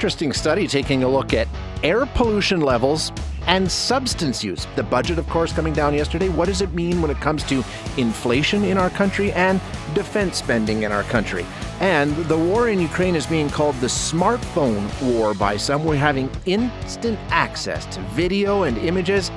interesting study taking a look at air pollution levels and substance use. The budget, of course, coming down yesterday. What does it mean when it comes to inflation in our country and defense spending in our country? And the war in Ukraine is being called the smartphone war by some. We're having instant access to video and images.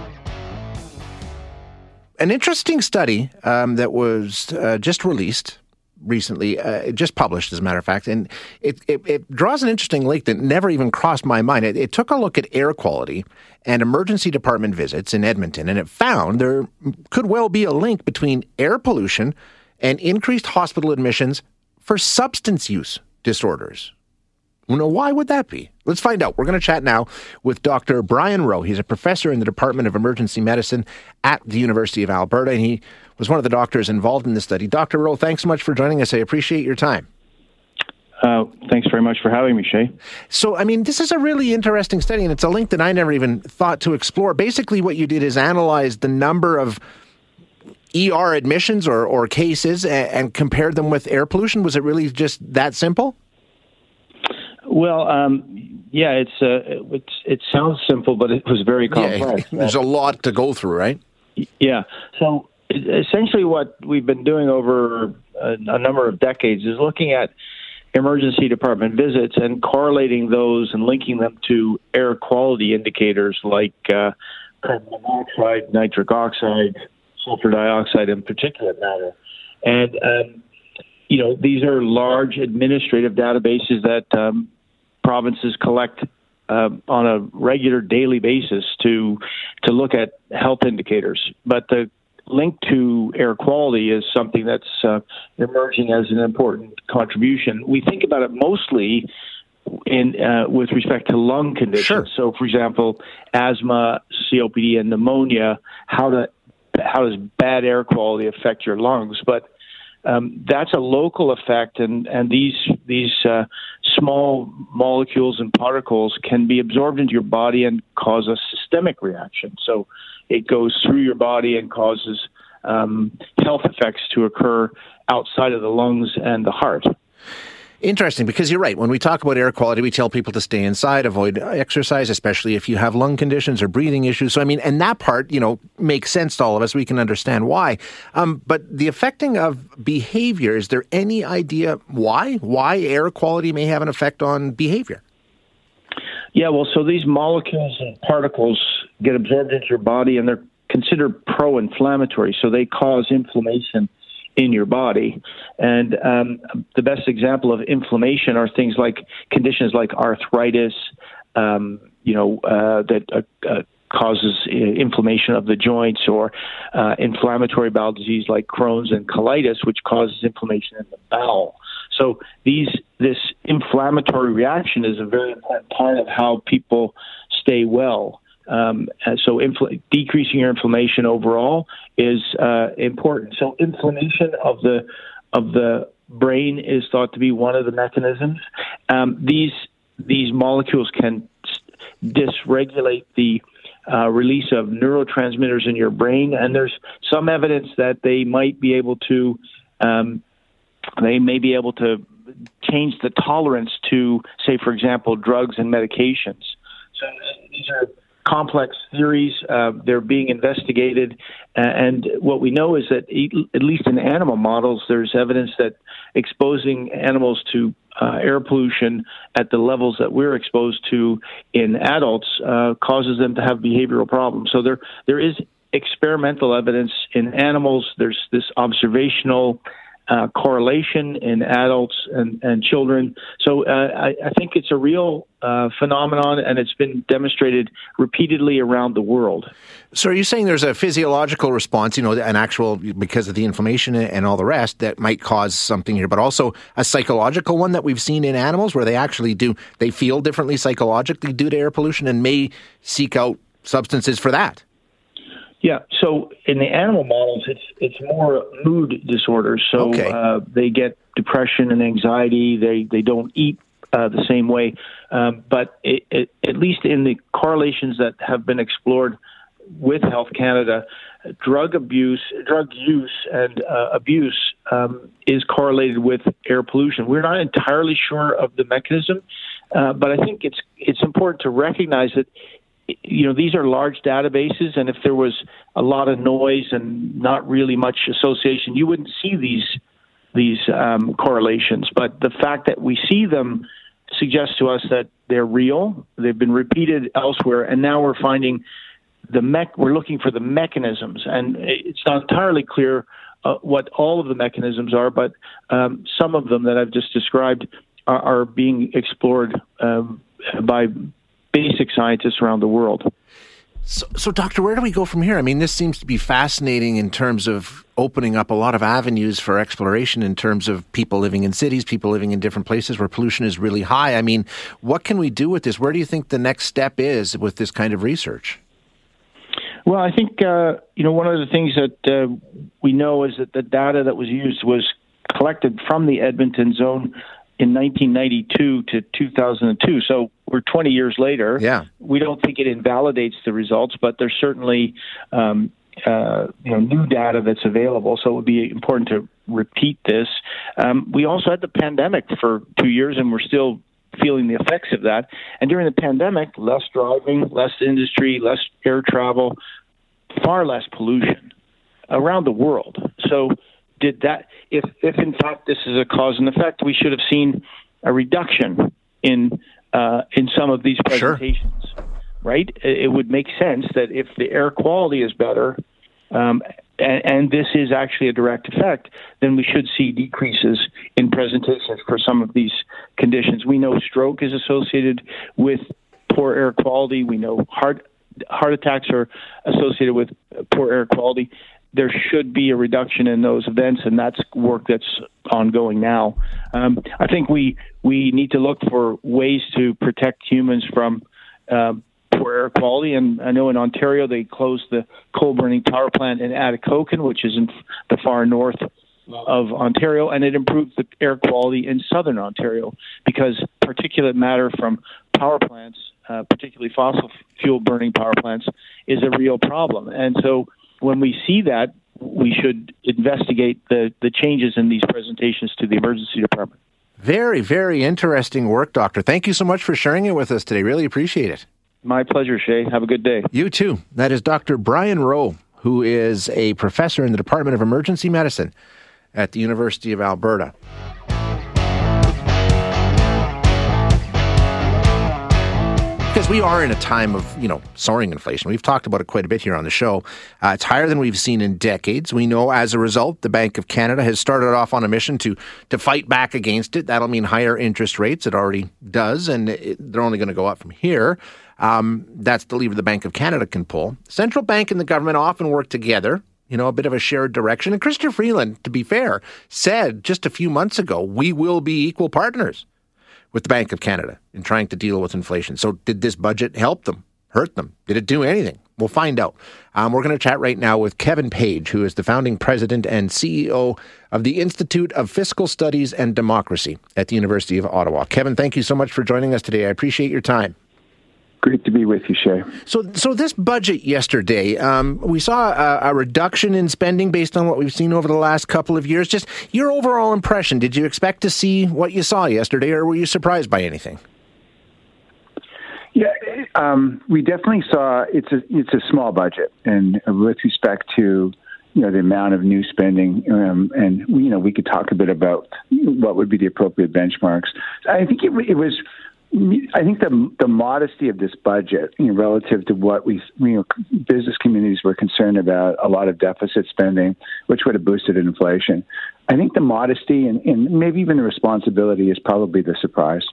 An interesting study um, that was uh, just released recently, uh, just published, as a matter of fact, and it, it, it, draws an interesting link that never even crossed my mind. It, it, took a look at air quality and emergency department visits in Edmonton, and it found there could well be a link between air pollution and increased hospital admissions for substance use disorders. Know, why would that be? Let's find out. We're going to chat now with Dr. Brian Rowe. He's a professor in the Department of Emergency Medicine at the University of Alberta, and he was one of the doctors involved in the study. Dr. Rowe, thanks so much for joining us. I appreciate your time. Uh, thanks very much for having me, Shay. So, I mean, this is a really interesting study, and it's a link that I never even thought to explore. Basically, what you did is analyze the number of ER admissions or, or cases and, and compared them with air pollution. Was it really just that simple? Well, um, yeah, it's, uh, it's it sounds simple, but it was very complex. Yeah, there's a lot to go through, right? Yeah. So essentially, what we've been doing over a, a number of decades is looking at emergency department visits and correlating those and linking them to air quality indicators like uh, carbon monoxide, nitric oxide, sulfur dioxide, and particulate matter. And um, you know, these are large administrative databases that um, provinces collect uh, on a regular daily basis to to look at health indicators. But the link to air quality is something that's uh, emerging as an important contribution. We think about it mostly in uh, with respect to lung conditions. Sure. So, for example, asthma, COPD, and pneumonia. How to how does bad air quality affect your lungs? But um, that's a local effect, and and these these uh, small molecules and particles can be absorbed into your body and cause a systemic reaction. So it goes through your body and causes um, health effects to occur outside of the lungs and the heart. Interesting, because you're right. When we talk about air quality, we tell people to stay inside, avoid exercise, especially if you have lung conditions or breathing issues. So, I mean, and that part, you know, makes sense to all of us. We can understand why. Um, but the affecting of behavior, is there any idea why? Why air quality may have an effect on behavior? Yeah, well, so these molecules and particles get absorbed into your body and they're considered pro inflammatory. So they cause inflammation in your body. And um, the best example of inflammation are things like conditions like arthritis, um, you know, uh, that uh, uh, causes inflammation of the joints, or uh, inflammatory bowel disease like Crohn's and colitis, which causes inflammation in the bowel. So these this inflammatory reaction is a very important part of how people stay well. Um, so infl- decreasing your inflammation overall is uh, important. So inflammation of the of the brain is thought to be one of the mechanisms. Um, these these molecules can dysregulate the uh, release of neurotransmitters in your brain, and there's some evidence that they might be able to um, they may be able to change the tolerance to, say, for example, drugs and medications. So these are complex theories. Uh, they're being investigated, and what we know is that at least in animal models, there's evidence that exposing animals to uh, air pollution at the levels that we're exposed to in adults uh, causes them to have behavioral problems. So there there is experimental evidence in animals. There's this observational uh, correlation in adults and, and children. So uh, I, I, think it's a real uh, phenomenon, and it's been demonstrated repeatedly around the world. So are you saying there's a physiological response, you know, an actual because of the inflammation and all the rest that might cause something here, but also a psychological one that we've seen in animals where they actually do they feel differently psychologically due to air pollution and may seek out substances for that? Yeah. So in the animal models, it's it's more mood disorders. So okay. uh, they get depression and anxiety. They they don't eat uh, the same way. Um, but it, it, at least in the correlations that have been explored with Health Canada, drug abuse, drug use, and uh, abuse um, is correlated with air pollution. We're not entirely sure of the mechanism. Uh, but I think it's it's important to recognize that you know these are large databases, and if there was a lot of noise and not really much association, you wouldn't see these these um, correlations. But the fact that we see them suggests to us that they're real. They've been repeated elsewhere, and now we're finding the mech. We're looking for the mechanisms, and it's not entirely clear uh, what all of the mechanisms are, but um, some of them that I've just described are, are being explored um, by basic scientists around the world. So, so, doctor, where do we go from here? I mean, this seems to be fascinating in terms of opening up a lot of avenues for exploration in terms of people living in cities, people living in different places where pollution is really high. I mean, what can we do with this? Where do you think the next step is with this kind of research? Well, I think uh, you know one of the things that uh, we know is that the data that was used was collected from the Edmonton zone in 1992 to 2002. So we're 20 years later. Yeah. We don't think it invalidates the results, but there's certainly um, uh, you know new data that's available. So it would be important to repeat this. Um, we also had the pandemic for two years, and we're still feeling the effects of that. And during the pandemic, less driving, less industry, less air travel, far less pollution around the world. So did that if if in fact this is a cause and effect, we should have seen a reduction in uh, in some of these presentations. Sure. Right? It would make sense that if the air quality is better, um, and, and, this is actually a direct effect, then we should see decreases in presentations for some of these conditions. We know stroke is associated with poor air quality. We know heart heart attacks are associated with poor air quality there should be a reduction in those events, and that's work that's ongoing now. Um, I think we we need to look for ways to protect humans from uh, poor air quality. And I know in Ontario they closed the coal burning power plant in Atikokan, which is in the far north of Ontario, and it improved the air quality in southern Ontario because particulate matter from power plants, uh, particularly fossil fuel burning power plants, is a real problem. And so when we see that, we should investigate the, the changes in these presentations to the emergency department. Very, very interesting work, Doctor. Thank you so much for sharing it with us today. Really appreciate it. My pleasure, Shay. Have a good day. You too. That is Dr. Brian Rowe, who is a professor in the Department of Emergency Medicine at the University of Alberta. Because we are in a time of you know soaring inflation. We've talked about it quite a bit here on the show. Uh, it's higher than we've seen in decades. We know as a result, the Bank of Canada has started off on a mission to to fight back against it. That'll mean higher interest rates. It already does, and it, they're only going to go up from here. Um, that's the lever the Bank of Canada can pull. Central bank and the government often work together you know, a bit of a shared direction. And Chrystia Freeland, to be fair, said just a few months ago, we will be equal partners with the Bank of Canada in trying to deal with inflation. So, did this budget help them, hurt them? Did it do anything? We'll find out. Um, we're going to chat right now with Kevin Page, who is the founding president and CEO of the Institute of Fiscal Studies and Democracy at the University of Ottawa. Kevin, thank you so much for joining us today. I appreciate your time. Great to be with you, Shay. So, so this budget yesterday, um, we saw a, a, reduction in spending based on what we've seen over the last couple of years. Just your overall impression. Did you expect to see what you saw yesterday, or were you surprised by anything? Yeah, um, we definitely saw it's a it's a small budget, and with respect to you know the amount of new spending, um, and you know we could talk a bit about what would be the appropriate benchmarks. I think it, it was I think the the modesty of this budget, you know, relative to what we, you know, business communities were concerned about, a lot of deficit spending, which would have boosted inflation. I think the modesty and, and maybe even the responsibility is probably the surprise.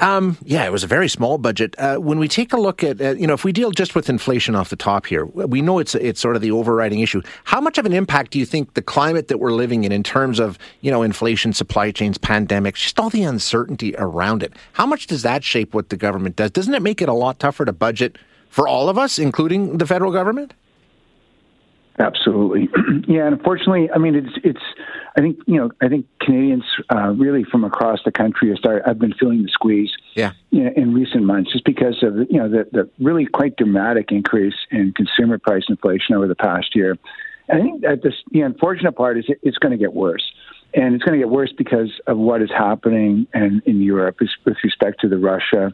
Um, yeah, it was a very small budget. Uh, when we take a look at, uh, you know, if we deal just with inflation off the top here, we know it's it's sort of the overriding issue. How much of an impact do you think the climate that we're living in, in terms of you know inflation, supply chains, pandemics, just all the uncertainty around it, how much does that shape what the government does? Doesn't it make it a lot tougher to budget for all of us, including the federal government? Absolutely, yeah. And unfortunately, I mean, it's it's. I think you know. I think Canadians uh, really from across the country have started. I've been feeling the squeeze. Yeah. Know, in recent months, just because of you know the the really quite dramatic increase in consumer price inflation over the past year. And I think that this the unfortunate part is it, it's going to get worse. and it's going to get worse because of what is happening in, in Europe with respect to the Russia.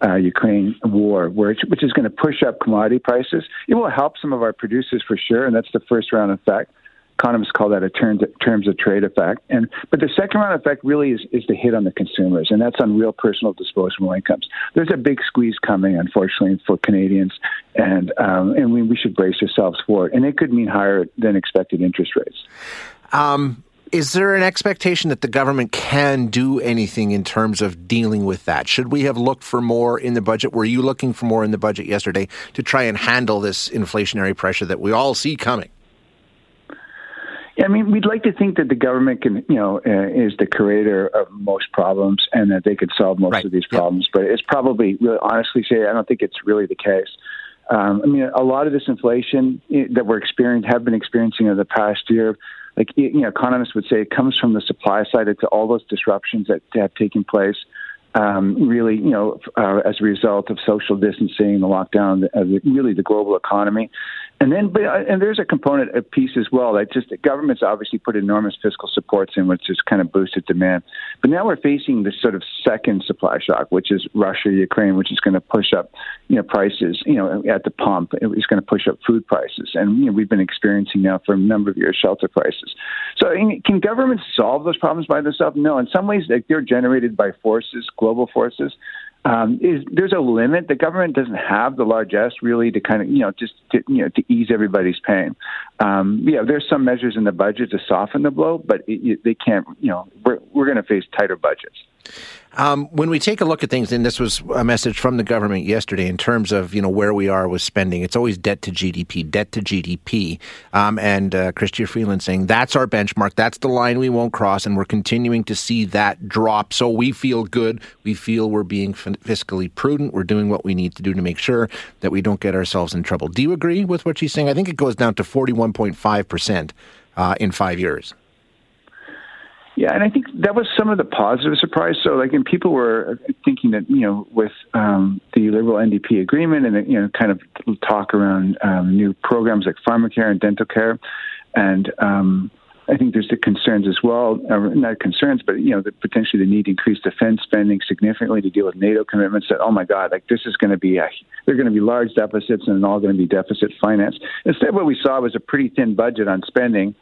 Uh, Ukraine war, which, which is going to push up commodity prices. It will help some of our producers for sure, and that's the first round effect economists call that a terms, terms of trade effect. And but the second round effect really is, is the hit on the consumers, and that's on real personal disposable incomes. There's a big squeeze coming, unfortunately, for Canadians, and um, and we, we should brace ourselves for it. And it could mean higher than expected interest rates. Um, is there an expectation that the government can do anything in terms of dealing with that? Should we have looked for more in the budget? Were you looking for more in the budget yesterday to try and handle this inflationary pressure that we all see coming? Yeah, I mean, we'd like to think that the government can, you know, uh, is the creator of most problems and that they could solve most right. of these problems. But it's probably, really, honestly, say, I don't think it's really the case. Um, I mean, a lot of this inflation eh, that we're experiencing, have been experiencing over the past year, like you know, economists would say, it comes from the supply side. It's all those disruptions that have taken place. Um, really, you know, uh, as a result of social distancing, the lockdown, uh, really the global economy. And then, but, uh, and there's a component, a piece as well that just government's obviously put enormous fiscal supports in, which has kind of boosted demand. But now we're facing this sort of second supply shock, which is Russia, Ukraine, which is going to push up, you know, prices, you know, at the pump. It's going to push up food prices, and you know, we've been experiencing now for a number of years shelter prices. So, can governments solve those problems by themselves? No. In some ways, they're generated by forces, global forces um, is there's a limit. The government doesn't have the largesse really to kind of you know just to, you know to ease everybody's pain. Um, yeah, there's some measures in the budget to soften the blow, but it, it, they can't. You know, we're we're going to face tighter budgets. Um, when we take a look at things, and this was a message from the government yesterday in terms of you know where we are with spending, it's always debt to GDP, debt to GDP. Um, and uh, Chrystia Freeland saying that's our benchmark, that's the line we won't cross, and we're continuing to see that drop. So we feel good. We feel we're being fiscally prudent. We're doing what we need to do to make sure that we don't get ourselves in trouble. Do you agree with what she's saying? I think it goes down to forty one point five percent uh, in five years. Yeah, and I think that was some of the positive surprise. So, like, and people were thinking that you know, with um, the Liberal NDP agreement and you know, kind of talk around um, new programs like pharmacare and dental care, and um, I think there's the concerns as well, uh, not concerns, but you know, the, potentially the need to increase defense spending significantly to deal with NATO commitments. That oh my God, like this is going to be a, they're going to be large deficits and all going to be deficit finance. Instead, what we saw was a pretty thin budget on spending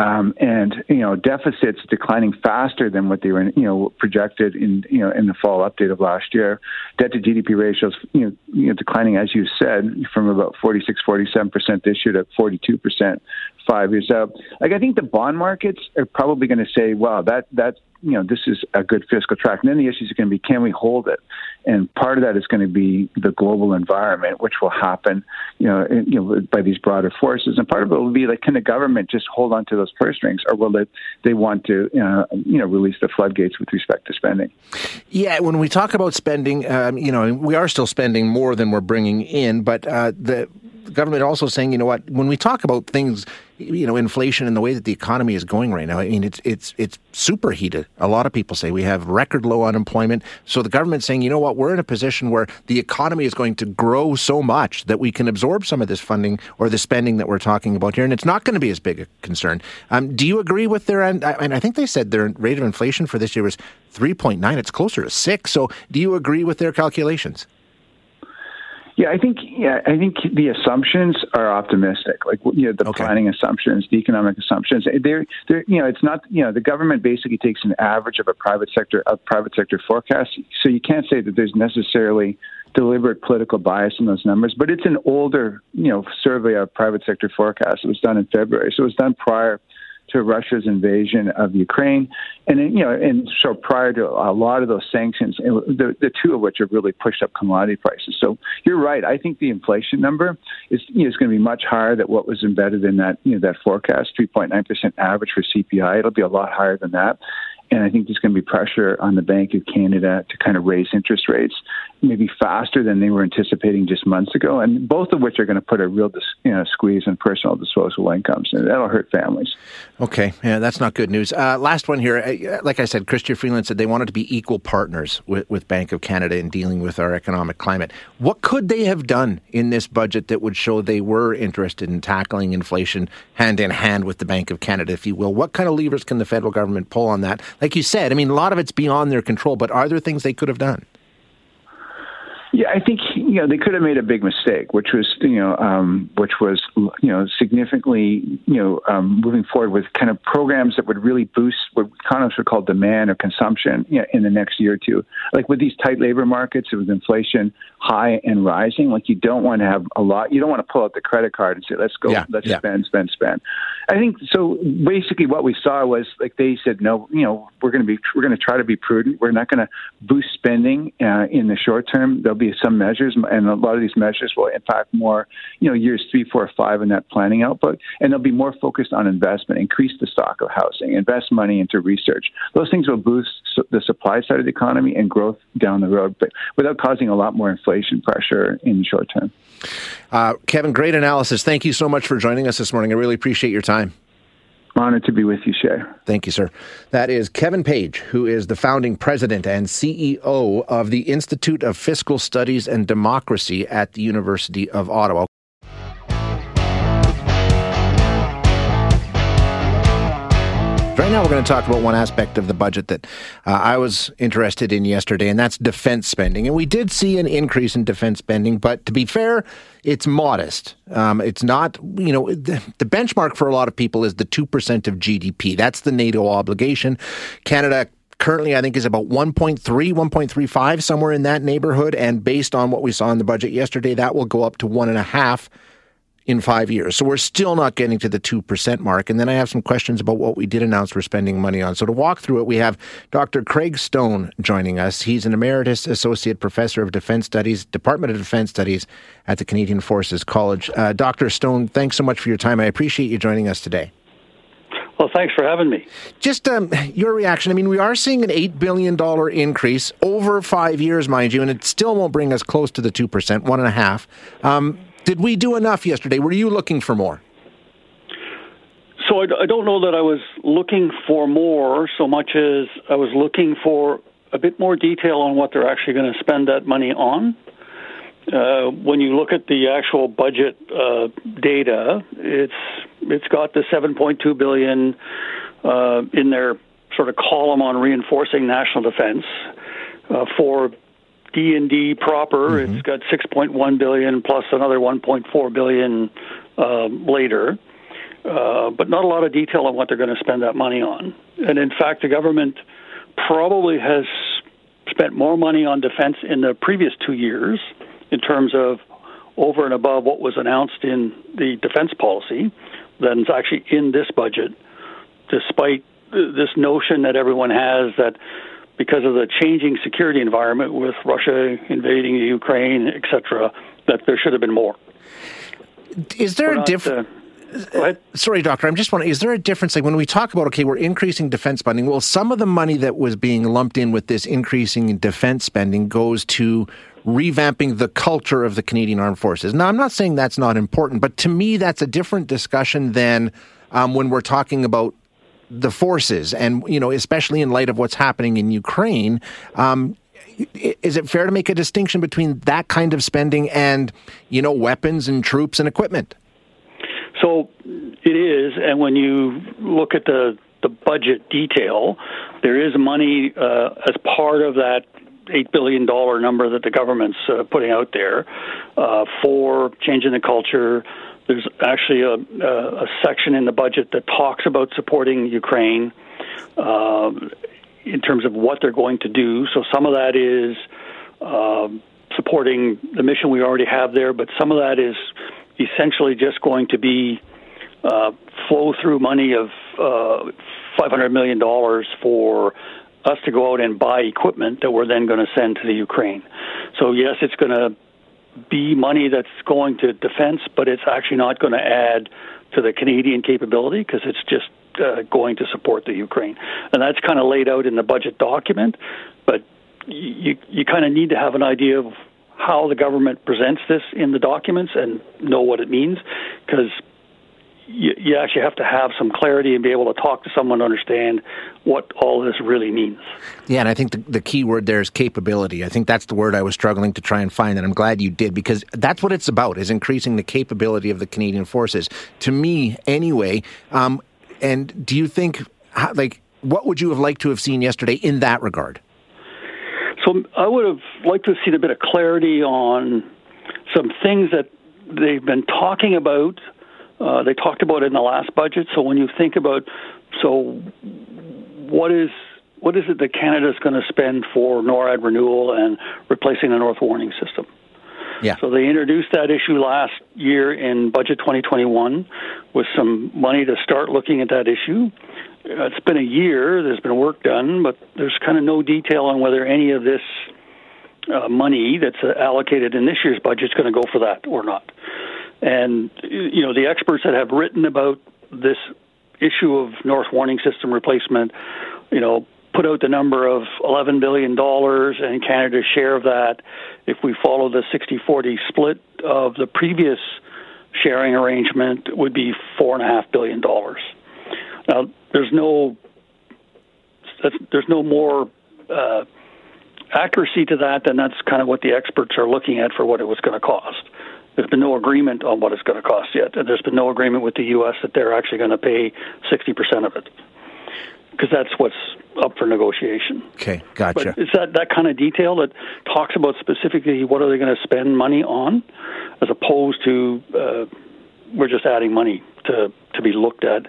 um, and you know deficits declining faster than what they were you know projected in you know in the fall update of last year. Debt to GDP ratios you know, you know declining as you said from about 46 47 percent this year to 42 percent five years out. Like I think the bond markets are probably going to say, "Wow, that that you know this is a good fiscal track." And then the issues are going to be, can we hold it? And part of that is going to be the global environment, which will happen, you know, you know, by these broader forces. And part of it will be like, can the government just hold on to those purse strings, or will they they want to, uh, you know, release the floodgates with respect to spending? Yeah, when we talk about spending, um, you know, we are still spending more than we're bringing in, but uh, the government also saying, you know what, when we talk about things, you know, inflation and the way that the economy is going right now, I mean, it's it's it's superheated. A lot of people say we have record low unemployment. So the government's saying, you know what, we're in a position where the economy is going to grow so much that we can absorb some of this funding or the spending that we're talking about here, and it's not going to be as big a concern. Um, do you agree with their? End? And I think they said their rate of inflation for this year was three point nine. It's closer to six. So do you agree with their calculations? Yeah, I think yeah, I think the assumptions are optimistic. Like you know, the okay. planning assumptions, the economic assumptions. Eh, they're they're you know, it's not you know, the government basically takes an average of a private sector of private sector forecast. So you can't say that there's necessarily deliberate political bias in those numbers, but it's an older you know survey of private sector forecast. It was done in February, so it was done prior to Russia's invasion of Ukraine, and you know, and so prior to a lot of those sanctions, the, the two of which have really pushed up commodity prices. So you're right. I think the inflation number is you know, is going to be much higher than what was embedded in that you know that forecast, 3.9 percent average for CPI. It'll be a lot higher than that. And I think there's going to be pressure on the Bank of Canada to kind of raise interest rates maybe faster than they were anticipating just months ago, and both of which are going to put a real you know, squeeze on personal disposable incomes, and that'll hurt families. Okay, yeah, that's not good news. Uh, last one here. Uh, like I said, Chrystia Freeland said they wanted to be equal partners with, with Bank of Canada in dealing with our economic climate. What could they have done in this budget that would show they were interested in tackling inflation hand in hand with the Bank of Canada, if you will? What kind of levers can the federal government pull on that? Like you said, I mean, a lot of it's beyond their control, but are there things they could have done? Yeah, I think you know they could have made a big mistake, which was you know um, which was you know significantly you know um, moving forward with kind of programs that would really boost what economists would call demand or consumption you know, in the next year or two. Like with these tight labor markets, with inflation high and rising, like you don't want to have a lot. You don't want to pull out the credit card and say let's go, yeah, let's yeah. spend, spend, spend. I think so. Basically, what we saw was like they said, no, you know, we're going to be we're going to try to be prudent. We're not going to boost spending uh, in the short term. Be some measures, and a lot of these measures will impact more, you know, years three, four, five in that planning output, and they'll be more focused on investment, increase the stock of housing, invest money into research. Those things will boost the supply side of the economy and growth down the road, but without causing a lot more inflation pressure in the short term. Uh, Kevin, great analysis. Thank you so much for joining us this morning. I really appreciate your time. Honored to be with you, Shay. Thank you, sir. That is Kevin Page, who is the founding president and CEO of the Institute of Fiscal Studies and Democracy at the University of Ottawa. Right now, we're going to talk about one aspect of the budget that uh, I was interested in yesterday, and that's defense spending. And we did see an increase in defense spending, but to be fair, it's modest. Um, it's not, you know, the, the, benchmark for a lot of people is the 2% of GDP. That's the NATO obligation. Canada currently, I think, is about 1.3, 1.35, somewhere in that neighborhood. And based on what we saw in the budget yesterday, that will go up to 1.5 in five years. So we're still not getting to the 2% mark. And then I have some questions about what we did announce we're spending money on. So to walk through it, we have Dr. Craig Stone joining us. He's an emeritus associate professor of defense studies, Department of Defense Studies at the Canadian Forces College. Uh, Dr. Stone, thanks so much for your time. I appreciate you joining us today. Well, thanks for having me. Just um, your reaction. I mean, we are seeing an $8 billion increase over five years, mind you, and it still won't bring us close to the 2%, one and a half. Um, did we do enough yesterday? Were you looking for more? So I, I don't know that I was looking for more so much as I was looking for a bit more detail on what they're actually going to spend that money on. Uh, when you look at the actual budget uh, data, it's it's got the 7.2 billion uh, in their sort of column on reinforcing national defense uh, for D and D proper, mm-hmm. it's got 6.1 billion plus another 1.4 billion uh, later, uh, but not a lot of detail on what they're going to spend that money on. And in fact, the government probably has spent more money on defense in the previous two years in terms of over and above what was announced in the defense policy than is actually in this budget, despite this notion that everyone has that because of the changing security environment with Russia invading Ukraine, etc., that there should have been more. Is there We're a difference? Uh, sorry, doctor. I'm just wondering: is there a difference? Like when we talk about okay, we're increasing defense spending. Well, some of the money that was being lumped in with this increasing defense spending goes to revamping the culture of the Canadian Armed Forces. Now, I'm not saying that's not important, but to me, that's a different discussion than um, when we're talking about the forces, and you know, especially in light of what's happening in Ukraine. Um, is it fair to make a distinction between that kind of spending and, you know, weapons and troops and equipment? So it is, and when you look at the the budget detail, there is money uh, as part of that eight billion dollar number that the government's uh, putting out there uh, for changing the culture, there's actually a, a, section in the budget that talks about supporting Ukraine uh, in terms of what they're going to do. So some of that is uh, supporting the mission we already have there, but some of that is essentially just going to be uh, flow through money of uh, $500 million for us to go out and buy equipment that we're then going to send to the Ukraine. So yes, it's going to be money that's going to defense, but it's actually not going to add to the Canadian capability because it's just uh, going to support the Ukraine, and that's kind of laid out in the budget document. But you you kind of need to have an idea of how the government presents this in the documents and know what it means, because you, you actually have to have some clarity and be able to talk to someone to understand what all this really means. Yeah, and I think the, the key word there is capability. I think that's the word I was struggling to try and find, and I'm glad you did because that's what it's about: is increasing the capability of the Canadian forces. To me, anyway. Um, and do you think, like, what would you have liked to have seen yesterday in that regard? So I would have liked to have seen a bit of clarity on some things that they've been talking about uh, they talked about it in the last budget. So when you think about, so what is what is it that Canada is going to spend for NORAD renewal and replacing the North Warning System? Yeah. So they introduced that issue last year in Budget 2021 with some money to start looking at that issue. Uh, it's been a year. There's been work done, but there's kind of no detail on whether any of this uh, money that's allocated in this year's budget is going to go for that or not. And you know, the experts that have written about this issue of North Warning System replacement, you know, put out the number of $11 billion and Canada's share of that. If we follow the 60-40 split of the previous sharing arrangement, would be four and a half billion dollars. Now, there's no there's no more uh, accuracy to that, than that's kind of what the experts are looking at for what it was going to cost. There's been no agreement on what it's going to cost yet, and there's been no agreement with the U.S. that they're actually going to pay 60% of it, because that's what's up for negotiation. Okay, gotcha. But it's that that kind of detail that talks about specifically what are they going to spend money on, as opposed to uh, we're just adding money to to be looked at.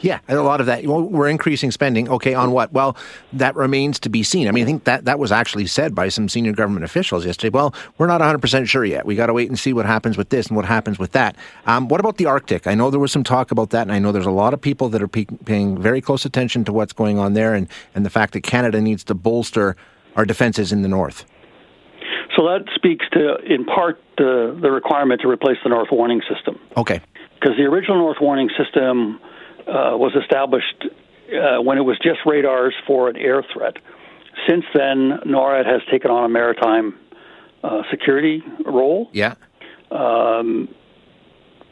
Yeah, and a lot of that. we're increasing spending. Okay, on what? Well, that remains to be seen. I mean, I think that that was actually said by some senior government officials yesterday. Well, we're not 100% sure yet. We got to wait and see what happens with this and what happens with that. Um, what about the Arctic? I know there was some talk about that, and I know there's a lot of people that are pe- paying very close attention to what's going on there and, and the fact that Canada needs to bolster our defenses in the north. So that speaks to, in part, the, the requirement to replace the North Warning System. Okay. Because the original North Warning System uh, was established uh, when it was just radars for an air threat. Since then, NORAD has taken on a maritime uh, security role. Yeah. Um,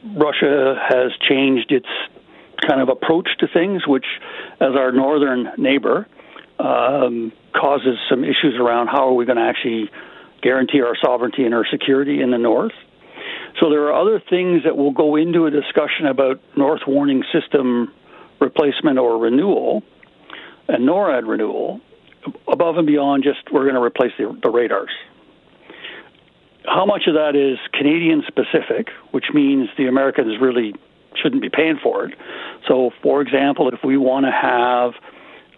Russia has changed its kind of approach to things, which, as our northern neighbor, um, causes some issues around how are we going to actually guarantee our sovereignty and our security in the north. So there are other things that will go into a discussion about North Warning System replacement or renewal and NORAD renewal above and beyond just we're going to replace the, the radars. How much of that is Canadian specific, which means the Americans really shouldn't be paying for it. So, for example, if we want to have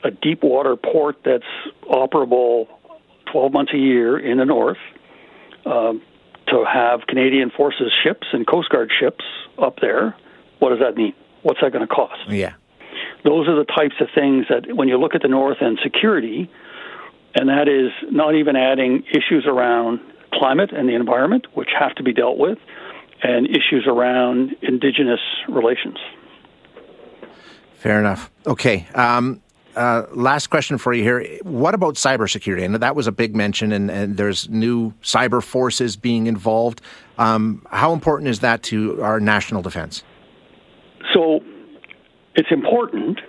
a deep water port that's operable 12 months a year in the north, um, to have Canadian Forces ships and Coast Guard ships up there, what does that mean? What's that going to cost? Yeah. Those are the types of things that when you look at the North and security, and that is not even adding issues around climate and the environment, which have to be dealt with, and issues around Indigenous relations. Fair enough. Okay. Um, uh, last question for you here. What about cybersecurity? And that was a big mention, and, and there's new cyber forces being involved. Um, how important is that to our national defense? So it's important.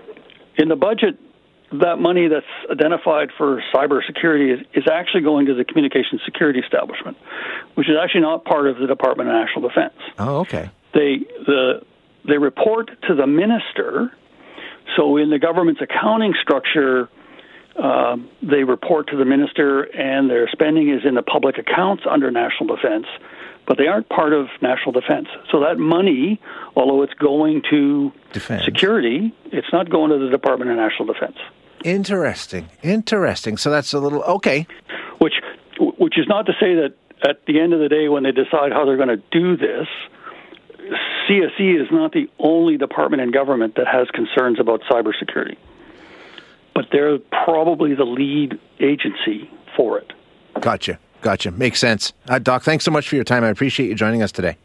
In the budget, that money that's identified for cybersecurity is, is actually going to the Communications Security Establishment, which is actually not part of the Department of National Defense. Oh, okay. They the they report to the minister so in the government's accounting structure, uh, they report to the minister, and their spending is in the public accounts under national defense, but they aren't part of national defense. So that money, although it's going to defense. security, it's not going to the Department of National Defense. Interesting, interesting. So that's a little okay. Which, which is not to say that at the end of the day, when they decide how they're going to do this, CSE is not the only department in government that has concerns about cybersecurity, but they're probably the lead agency for it. Gotcha. Gotcha. Makes sense. Uh, Doc, thanks so much for your time. I appreciate you joining us today.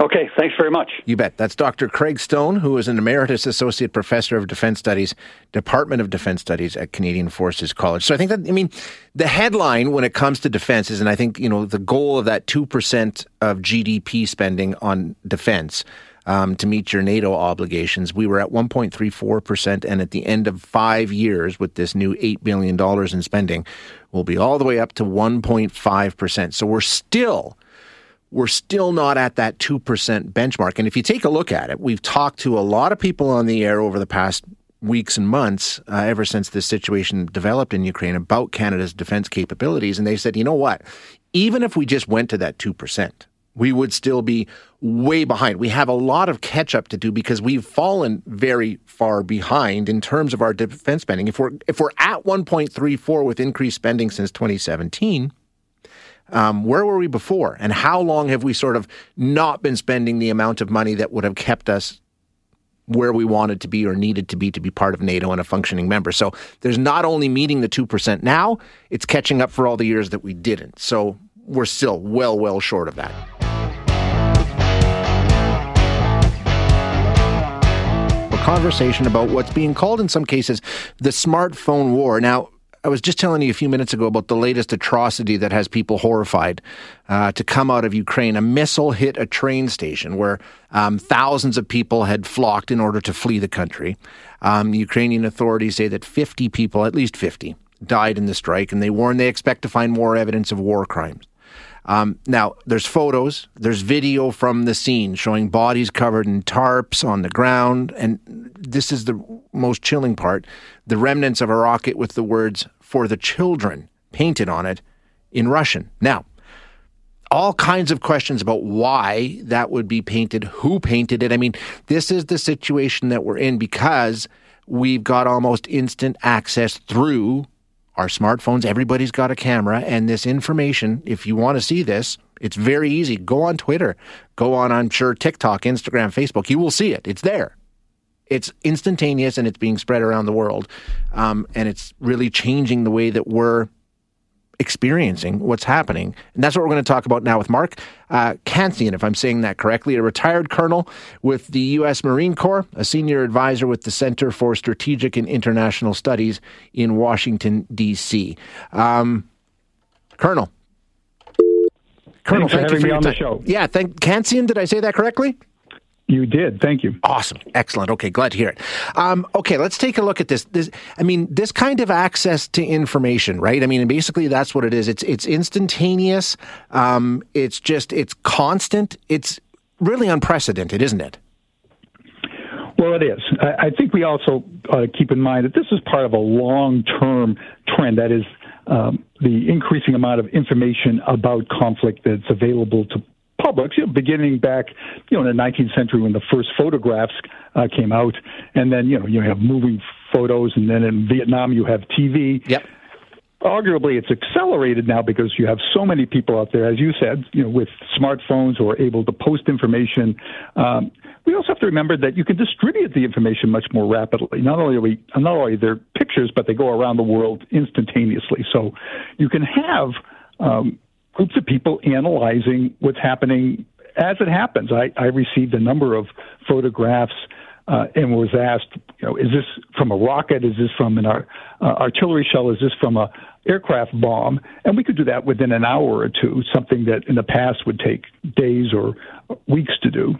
Okay, thanks very much. You bet. That's Dr. Craig Stone, who is an Emeritus Associate Professor of Defense Studies, Department of Defense Studies at Canadian Forces College. So I think that, I mean, the headline when it comes to defense is, and I think, you know, the goal of that 2% of GDP spending on defense um, to meet your NATO obligations, we were at 1.34%. And at the end of five years, with this new $8 billion in spending, we'll be all the way up to 1.5%. So we're still we're still not at that 2% benchmark. And if you take a look at it, we've talked to a lot of people on the air over the past weeks and months, uh, ever since this situation developed in Ukraine, about Canada's defense capabilities. And they said, you know what? Even if we just went to that 2%, we would still be way behind. We have a lot of catch up to do because we've fallen very far behind in terms of our defense spending. If we're if we're at 1.34 with increased spending since 2017, um, where were we before? And how long have we sort of not been spending the amount of money that would have kept us where we wanted to be or needed to be to be part of NATO and a functioning member? So there's not only meeting the 2% now, it's catching up for all the years that we didn't. So we're still well, well short of that. Conversation about what's being called in some cases the smartphone war. Now, I was just telling you a few minutes ago about the latest atrocity that has people horrified uh, to come out of Ukraine. A missile hit a train station where um, thousands of people had flocked in order to flee the country. Um, Ukrainian authorities say that 50 people, at least 50, died in the strike, and they warn they expect to find more evidence of war crimes. Um, now, there's photos, there's video from the scene showing bodies covered in tarps on the ground, and this is the most chilling part the remnants of a rocket with the words for the children painted on it in Russian. Now, all kinds of questions about why that would be painted, who painted it. I mean, this is the situation that we're in because we've got almost instant access through our smartphones. Everybody's got a camera, and this information, if you want to see this, it's very easy. Go on Twitter, go on, I'm sure, TikTok, Instagram, Facebook. You will see it. It's there it's instantaneous and it's being spread around the world. Um, and it's really changing the way that we're experiencing what's happening. And that's what we're going to talk about now with Mark uh, Cancian, if I'm saying that correctly, a retired colonel with the U.S. Marine Corps, a senior advisor with the Center for Strategic and International Studies in Washington, D.C. Um, Colonel. Colonel, thank you for me on the show. Yeah, thank Cancian. Did I say that correctly? You did. Thank you. Awesome. Excellent. Okay, glad to hear it. Um, okay, let's take a look at this. This, I mean, this kind of access to information, right? I mean, basically that's what it is. It's it's instantaneous. Um, it's just it's constant. It's really unprecedented, isn't it? Well, it is. I, I think we also uh, keep in mind that this is part of a long-term trend. That is um, the increasing amount of information about conflict that's available to publics, you know, beginning back, you know, in the 19th century when the first photographs uh, came out, and then you know you have moving photos, and then in Vietnam you have TV. Yep. Arguably, it's accelerated now because you have so many people out there, as you said, you know, with smartphones who are able to post information. Um, we also have to remember that you can distribute the information much more rapidly. Not only are we, not only there pictures, but they go around the world instantaneously. So you can have um, groups of people analyzing what's happening as it happens. I, I received a number of photographs uh, and was asked, you know, is this from a rocket? Is this from an uh, artillery shell? Is this from a aircraft bomb? And we could do that within an hour or two, something that in the past would take days or weeks to do.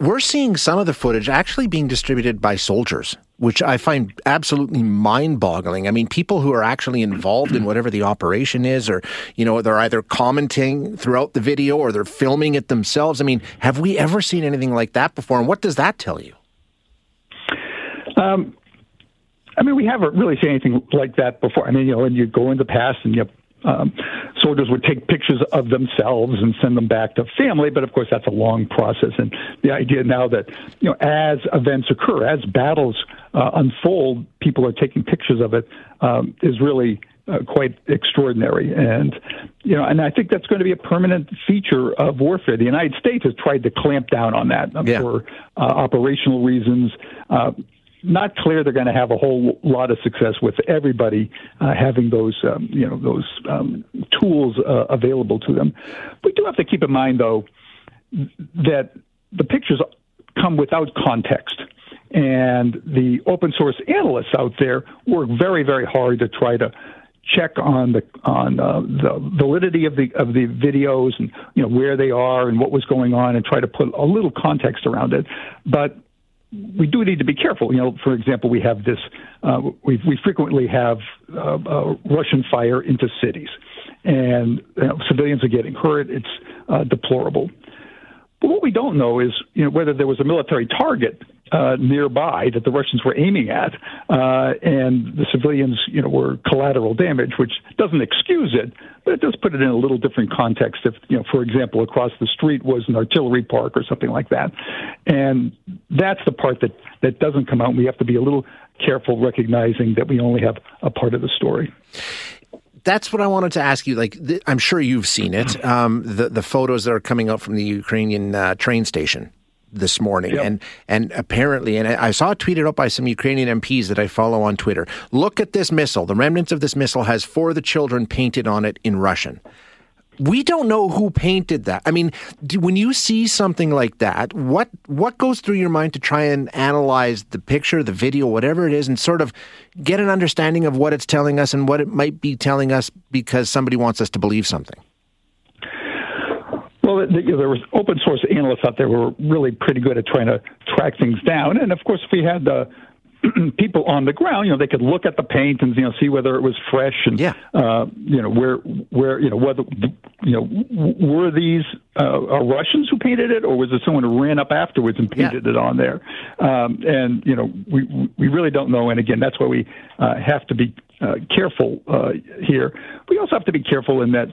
We're seeing some of the footage actually being distributed by soldiers, which I find absolutely mind boggling. I mean, people who are actually involved in whatever the operation is, or, you know, they're either commenting throughout the video or they're filming it themselves. I mean, have we ever seen anything like that before? And what does that tell you? Um, I mean, we haven't really seen anything like that before. I mean, you know, and you go in the past and you um, soldiers would take pictures of themselves and send them back to family. But of course, that's a long process. And the idea now that you know, as events occur, as battles uh, unfold, people are taking pictures of it um, is really uh, quite extraordinary. And you know, and I think that's going to be a permanent feature of warfare. The United States has tried to clamp down on that yeah. for uh, operational reasons. Uh, not clear they're going to have a whole lot of success with everybody uh, having those um, you know those um, tools uh, available to them. We do have to keep in mind though that the pictures come without context. And the open source analysts out there work very, very hard to try to check on the on uh, the validity of the of the videos and you know where they are and what was going on and try to put a little context around it. But we do need to be careful. You know, for example, we have this. Uh, we we frequently have uh, uh, Russian fire into cities, and you know, civilians are getting hurt. It's uh, deplorable. But what we don't know is you know, whether there was a military target uh, nearby that the Russians were aiming at, uh, and the civilians, you know, were collateral damage, which doesn't excuse it, but it does put it in a little different context. If, you know, for example, across the street was an artillery park or something like that, and that's the part that that doesn't come out. And we have to be a little careful, recognizing that we only have a part of the story that's what I wanted to ask you. Like, th- I'm sure you've seen it. Um, the the photos that are coming out from the Ukrainian uh, train station this morning, yep. and and apparently, and I saw it tweeted out by some Ukrainian MPs that I follow on Twitter. Look at this missile. The remnants of this missile has for the children painted on it in Russian we don't know who painted that. I mean, do, when you see something like that, what what goes through your mind to try and analyze the picture, the video, whatever it is, and sort of get an understanding of what it's telling us and what it might be telling us because somebody wants us to believe something? Well, the, you know, there was open source analysts out there who were really pretty good at trying to track things down, and of course, if we had the people on the ground, you know, they could look at the paint and you know see whether it was fresh and yeah. uh, you know where where you know whether you know were these uh, Russians who painted it or was it someone who ran up afterwards and painted yeah. it on there? Um, and you know we we really don't know. And again, that's why we uh, have to be uh, careful uh, here. We also have to be careful in that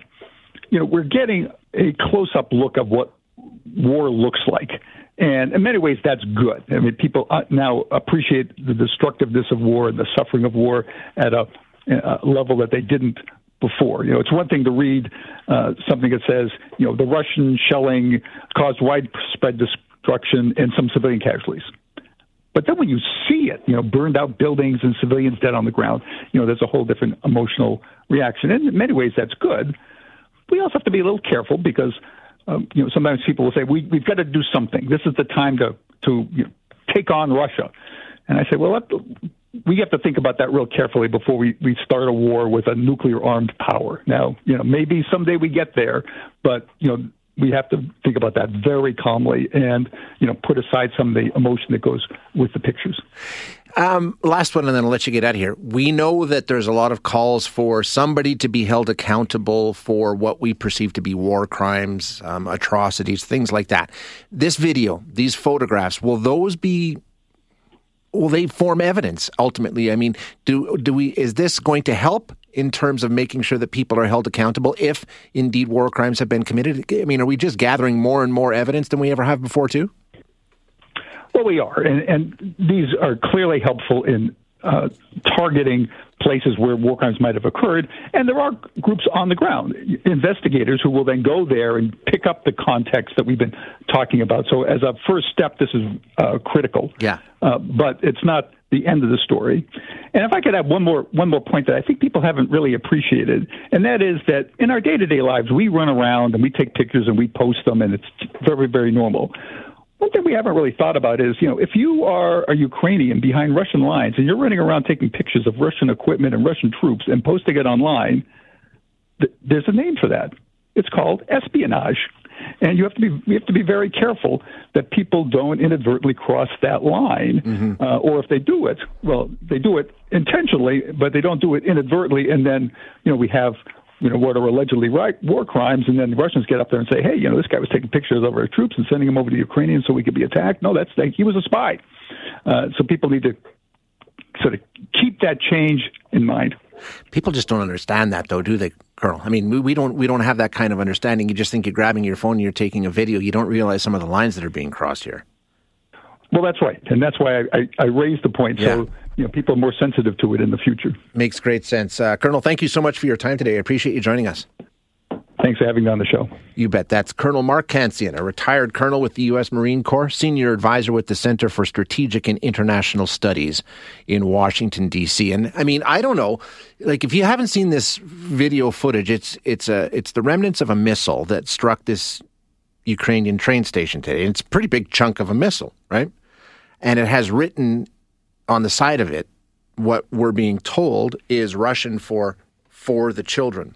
you know we're getting a close up look of what war looks like. And in many ways, that's good. I mean, people uh, now appreciate the destructiveness of war and the suffering of war at a, a level that they didn't before. You know, it's one thing to read uh, something that says, you know, the Russian shelling caused widespread destruction and some civilian casualties. But then when you see it, you know, burned out buildings and civilians dead on the ground, you know, there's a whole different emotional reaction. And in many ways, that's good. We also have to be a little careful because um, you know, sometimes people will say, we, we've got to do something. This is the time to, to you know, take on Russia. And I say, well, let, we have to think about that real carefully before we, we start a war with a nuclear armed power. Now, you know, maybe someday we get there, but, you know, we have to think about that very calmly and, you know, put aside some of the emotion that goes with the pictures. Um, last one, and then I'll let you get out of here. We know that there's a lot of calls for somebody to be held accountable for what we perceive to be war crimes, um, atrocities, things like that. This video, these photographs, will those be? Will they form evidence ultimately? I mean, do do we? Is this going to help in terms of making sure that people are held accountable if indeed war crimes have been committed? I mean, are we just gathering more and more evidence than we ever have before, too? Well, we are, and, and these are clearly helpful in uh, targeting places where war crimes might have occurred. And there are groups on the ground, investigators who will then go there and pick up the context that we've been talking about. So, as a first step, this is uh, critical. Yeah. Uh, but it's not the end of the story. And if I could add one more one more point that I think people haven't really appreciated, and that is that in our day to day lives, we run around and we take pictures and we post them, and it's very very normal. One thing we haven't really thought about is, you know, if you are a Ukrainian behind Russian lines and you're running around taking pictures of Russian equipment and Russian troops and posting it online, th- there's a name for that. It's called espionage. And you have to be you have to be very careful that people don't inadvertently cross that line, mm-hmm. uh, or if they do it, well, they do it intentionally, but they don't do it inadvertently, and then you know we have you know, what are allegedly right, war crimes, and then the Russians get up there and say, hey, you know, this guy was taking pictures of our troops and sending them over to the Ukrainians so we could be attacked. No, that's he was a spy. Uh, so people need to sort of keep that change in mind. People just don't understand that, though, do they, Colonel? I mean, we don't we don't have that kind of understanding. You just think you're grabbing your phone and you're taking a video. You don't realize some of the lines that are being crossed here. Well, that's right, and that's why I, I, I raised the point yeah. so you know people are more sensitive to it in the future. Makes great sense, uh, Colonel. Thank you so much for your time today. I appreciate you joining us. Thanks for having me on the show. You bet. That's Colonel Mark Cancian, a retired colonel with the U.S. Marine Corps, senior advisor with the Center for Strategic and International Studies in Washington D.C. And I mean, I don't know, like if you haven't seen this video footage, it's it's a it's the remnants of a missile that struck this Ukrainian train station today. And it's a pretty big chunk of a missile, right? And it has written on the side of it what we're being told is Russian for for the children.